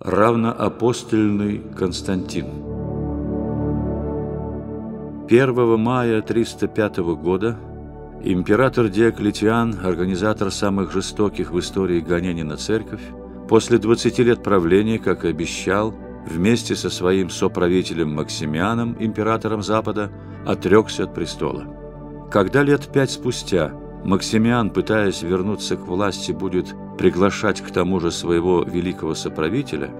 Равноапостольный Константин 1 мая 305 года император Диоклетиан, организатор самых жестоких в истории гонений на церковь, после 20 лет правления, как и обещал, вместе со своим соправителем Максимианом, императором Запада, отрекся от престола. Когда лет пять спустя Максимиан, пытаясь вернуться к власти, будет приглашать к тому же своего великого соправителя,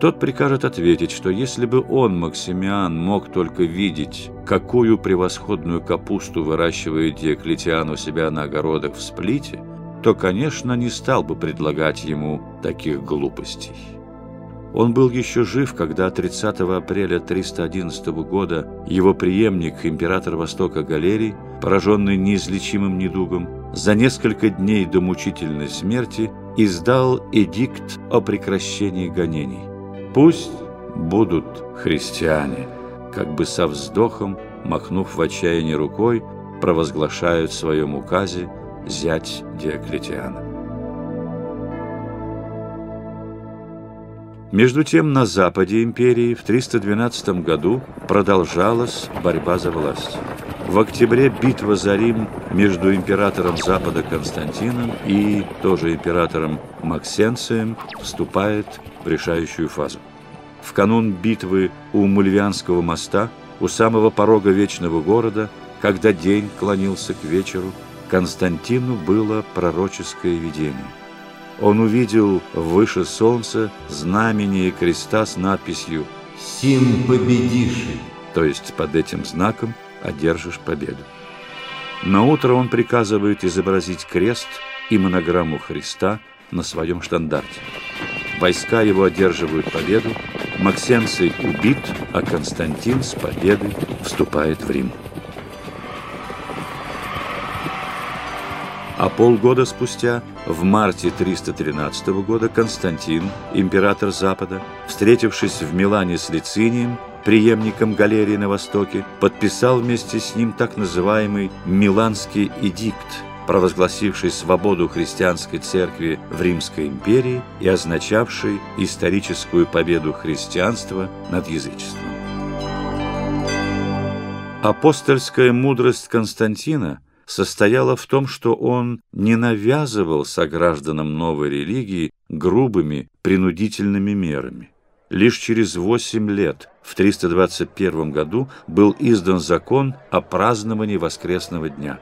тот прикажет ответить, что если бы он, Максимиан, мог только видеть, какую превосходную капусту выращивает Диоклетиан у себя на огородах в Сплите, то, конечно, не стал бы предлагать ему таких глупостей. Он был еще жив, когда 30 апреля 311 года его преемник, император Востока Галерий, пораженный неизлечимым недугом, за несколько дней до мучительной смерти издал эдикт о прекращении гонений. «Пусть будут христиане», как бы со вздохом, махнув в отчаянии рукой, провозглашают в своем указе зять Диоклетиана. Между тем, на западе империи в 312 году продолжалась борьба за власть. В октябре битва за Рим между императором Запада Константином и тоже императором Максенцием вступает в решающую фазу. В канун битвы у Мульвианского моста, у самого порога Вечного города, когда день клонился к вечеру, Константину было пророческое видение – он увидел выше солнца знамение креста с надписью «Сим победишь», то есть под этим знаком одержишь победу. На утро он приказывает изобразить крест и монограмму Христа на своем штандарте. Войска его одерживают победу, Максенций убит, а Константин с победой вступает в Рим. А полгода спустя, в марте 313 года, Константин, император Запада, встретившись в Милане с Лицинием, преемником Галерии на Востоке, подписал вместе с ним так называемый «Миланский эдикт», провозгласивший свободу христианской церкви в Римской империи и означавший историческую победу христианства над язычеством. Апостольская мудрость Константина – состояла в том, что он не навязывал согражданам новой религии грубыми принудительными мерами. Лишь через восемь лет, в 321 году, был издан закон о праздновании воскресного дня.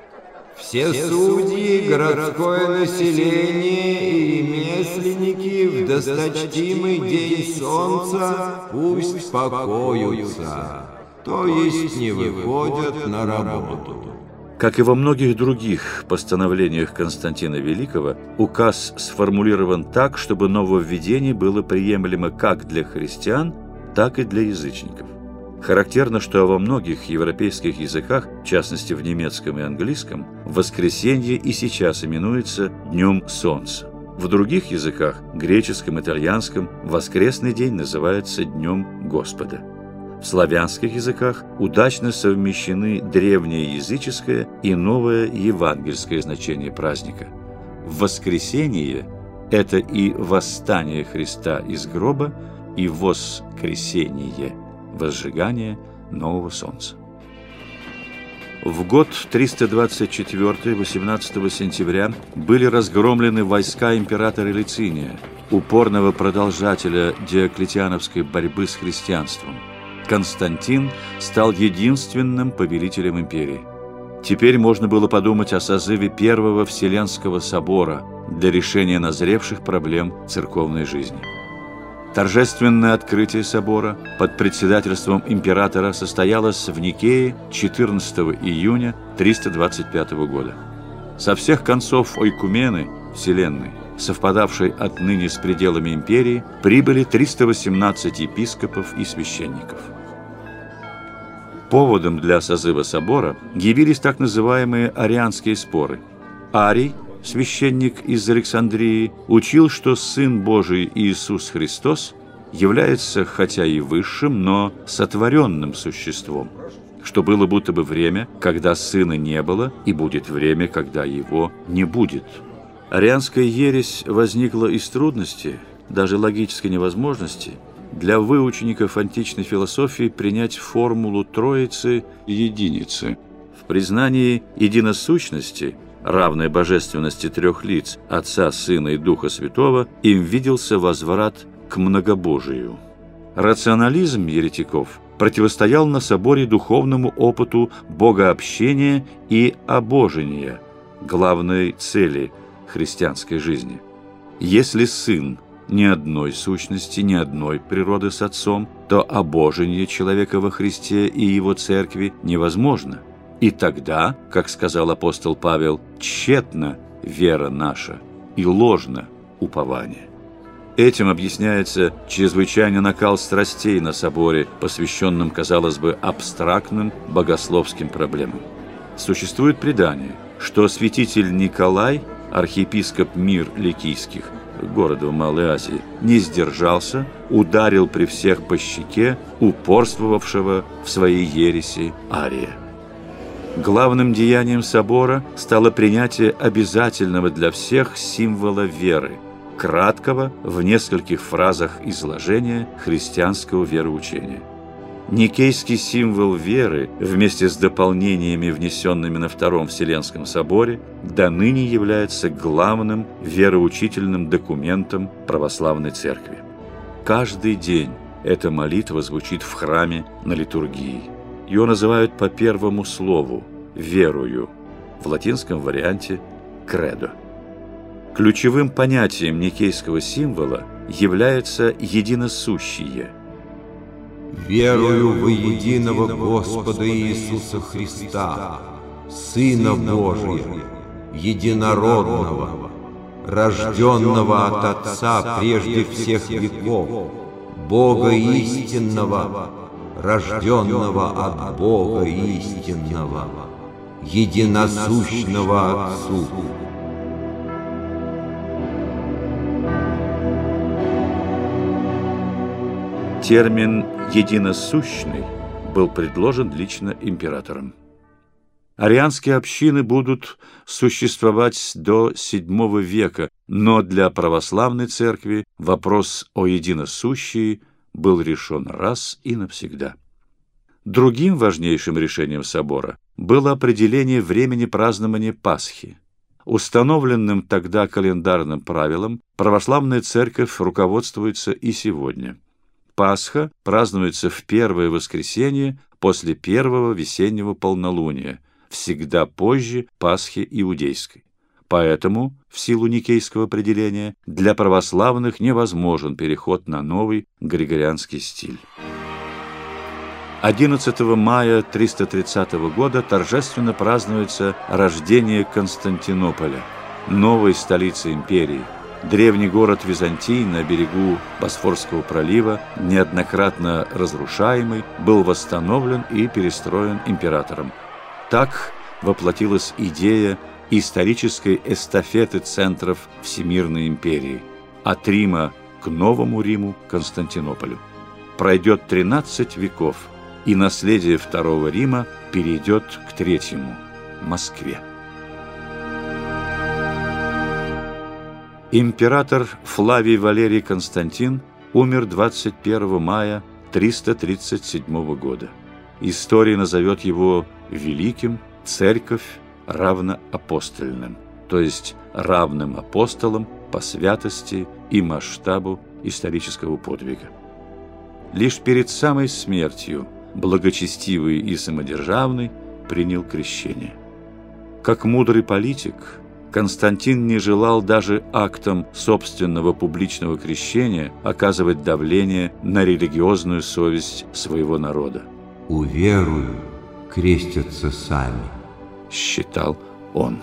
Все судьи, городское население и ремесленники в досточтимый день солнца пусть покоются, то есть не выходят на работу. Как и во многих других постановлениях Константина Великого, указ сформулирован так, чтобы нововведение было приемлемо как для христиан, так и для язычников. Характерно, что во многих европейских языках, в частности в немецком и английском, воскресенье и сейчас именуется Днем Солнца. В других языках, греческом, итальянском, воскресный день называется Днем Господа. В славянских языках удачно совмещены древнее языческое и новое евангельское значение праздника. Воскресение – это и восстание Христа из гроба, и воскресение – возжигание нового солнца. В год 324 18 сентября были разгромлены войска императора Лициния, упорного продолжателя диоклетиановской борьбы с христианством – Константин стал единственным повелителем империи. Теперь можно было подумать о созыве Первого Вселенского собора для решения назревших проблем церковной жизни. Торжественное открытие собора под председательством императора состоялось в Никее 14 июня 325 года. Со всех концов Ойкумены, Вселенной, совпадавшей отныне с пределами империи, прибыли 318 епископов и священников. Поводом для созыва собора явились так называемые арианские споры. Арий, священник из Александрии, учил, что Сын Божий Иисус Христос является хотя и высшим, но сотворенным существом, что было будто бы время, когда Сына не было, и будет время, когда Его не будет. Арианская ересь возникла из трудности, даже логической невозможности для выучеников античной философии принять формулу Троицы и Единицы. В признании единосущности, равной божественности трех лиц, Отца, Сына и Духа Святого, им виделся возврат к многобожию. Рационализм еретиков противостоял на соборе духовному опыту богообщения и обожения, главной цели христианской жизни. Если сын ни одной сущности, ни одной природы с отцом, то обожение человека во Христе и его церкви невозможно. И тогда, как сказал апостол Павел, тщетна вера наша и ложно упование. Этим объясняется чрезвычайный накал страстей на соборе, посвященном, казалось бы, абстрактным богословским проблемам. Существует предание, что святитель Николай, архиепископ Мир Ликийских, города в Малой Азии, не сдержался, ударил при всех по щеке упорствовавшего в своей ереси Ария. Главным деянием собора стало принятие обязательного для всех символа веры – краткого в нескольких фразах изложения христианского вероучения. Никейский символ веры вместе с дополнениями, внесенными на Втором Вселенском соборе, до ныне является главным вероучительным документом православной церкви. Каждый день эта молитва звучит в храме на литургии. Ее называют по первому слову «верую», в латинском варианте «кредо». Ключевым понятием никейского символа является единосущие. «Верую во единого Господа Иисуса Христа, Сына Божия, единородного, рожденного от Отца прежде всех веков, Бога истинного, рожденного от Бога истинного, единосущного Отцу». Термин «единосущный» был предложен лично императором. Арианские общины будут существовать до VII века, но для православной церкви вопрос о единосущии был решен раз и навсегда. Другим важнейшим решением собора было определение времени празднования Пасхи. Установленным тогда календарным правилом православная церковь руководствуется и сегодня – Пасха празднуется в первое воскресенье после первого весеннего полнолуния, всегда позже Пасхи иудейской. Поэтому, в силу никейского определения, для православных невозможен переход на новый григорианский стиль. 11 мая 330 года торжественно празднуется рождение Константинополя, новой столицы империи – Древний город Византий на берегу Босфорского пролива, неоднократно разрушаемый, был восстановлен и перестроен императором. Так воплотилась идея исторической эстафеты центров Всемирной империи от Рима к Новому Риму, Константинополю. Пройдет 13 веков, и наследие Второго Рима перейдет к Третьему – Москве. Император Флавий Валерий Константин умер 21 мая 337 года. История назовет его великим, церковь равноапостольным, то есть равным апостолом по святости и масштабу исторического подвига. Лишь перед самой смертью благочестивый и самодержавный принял крещение. Как мудрый политик – Константин не желал даже актом собственного публичного крещения оказывать давление на религиозную совесть своего народа. «Уверую, крестятся сами», — считал он.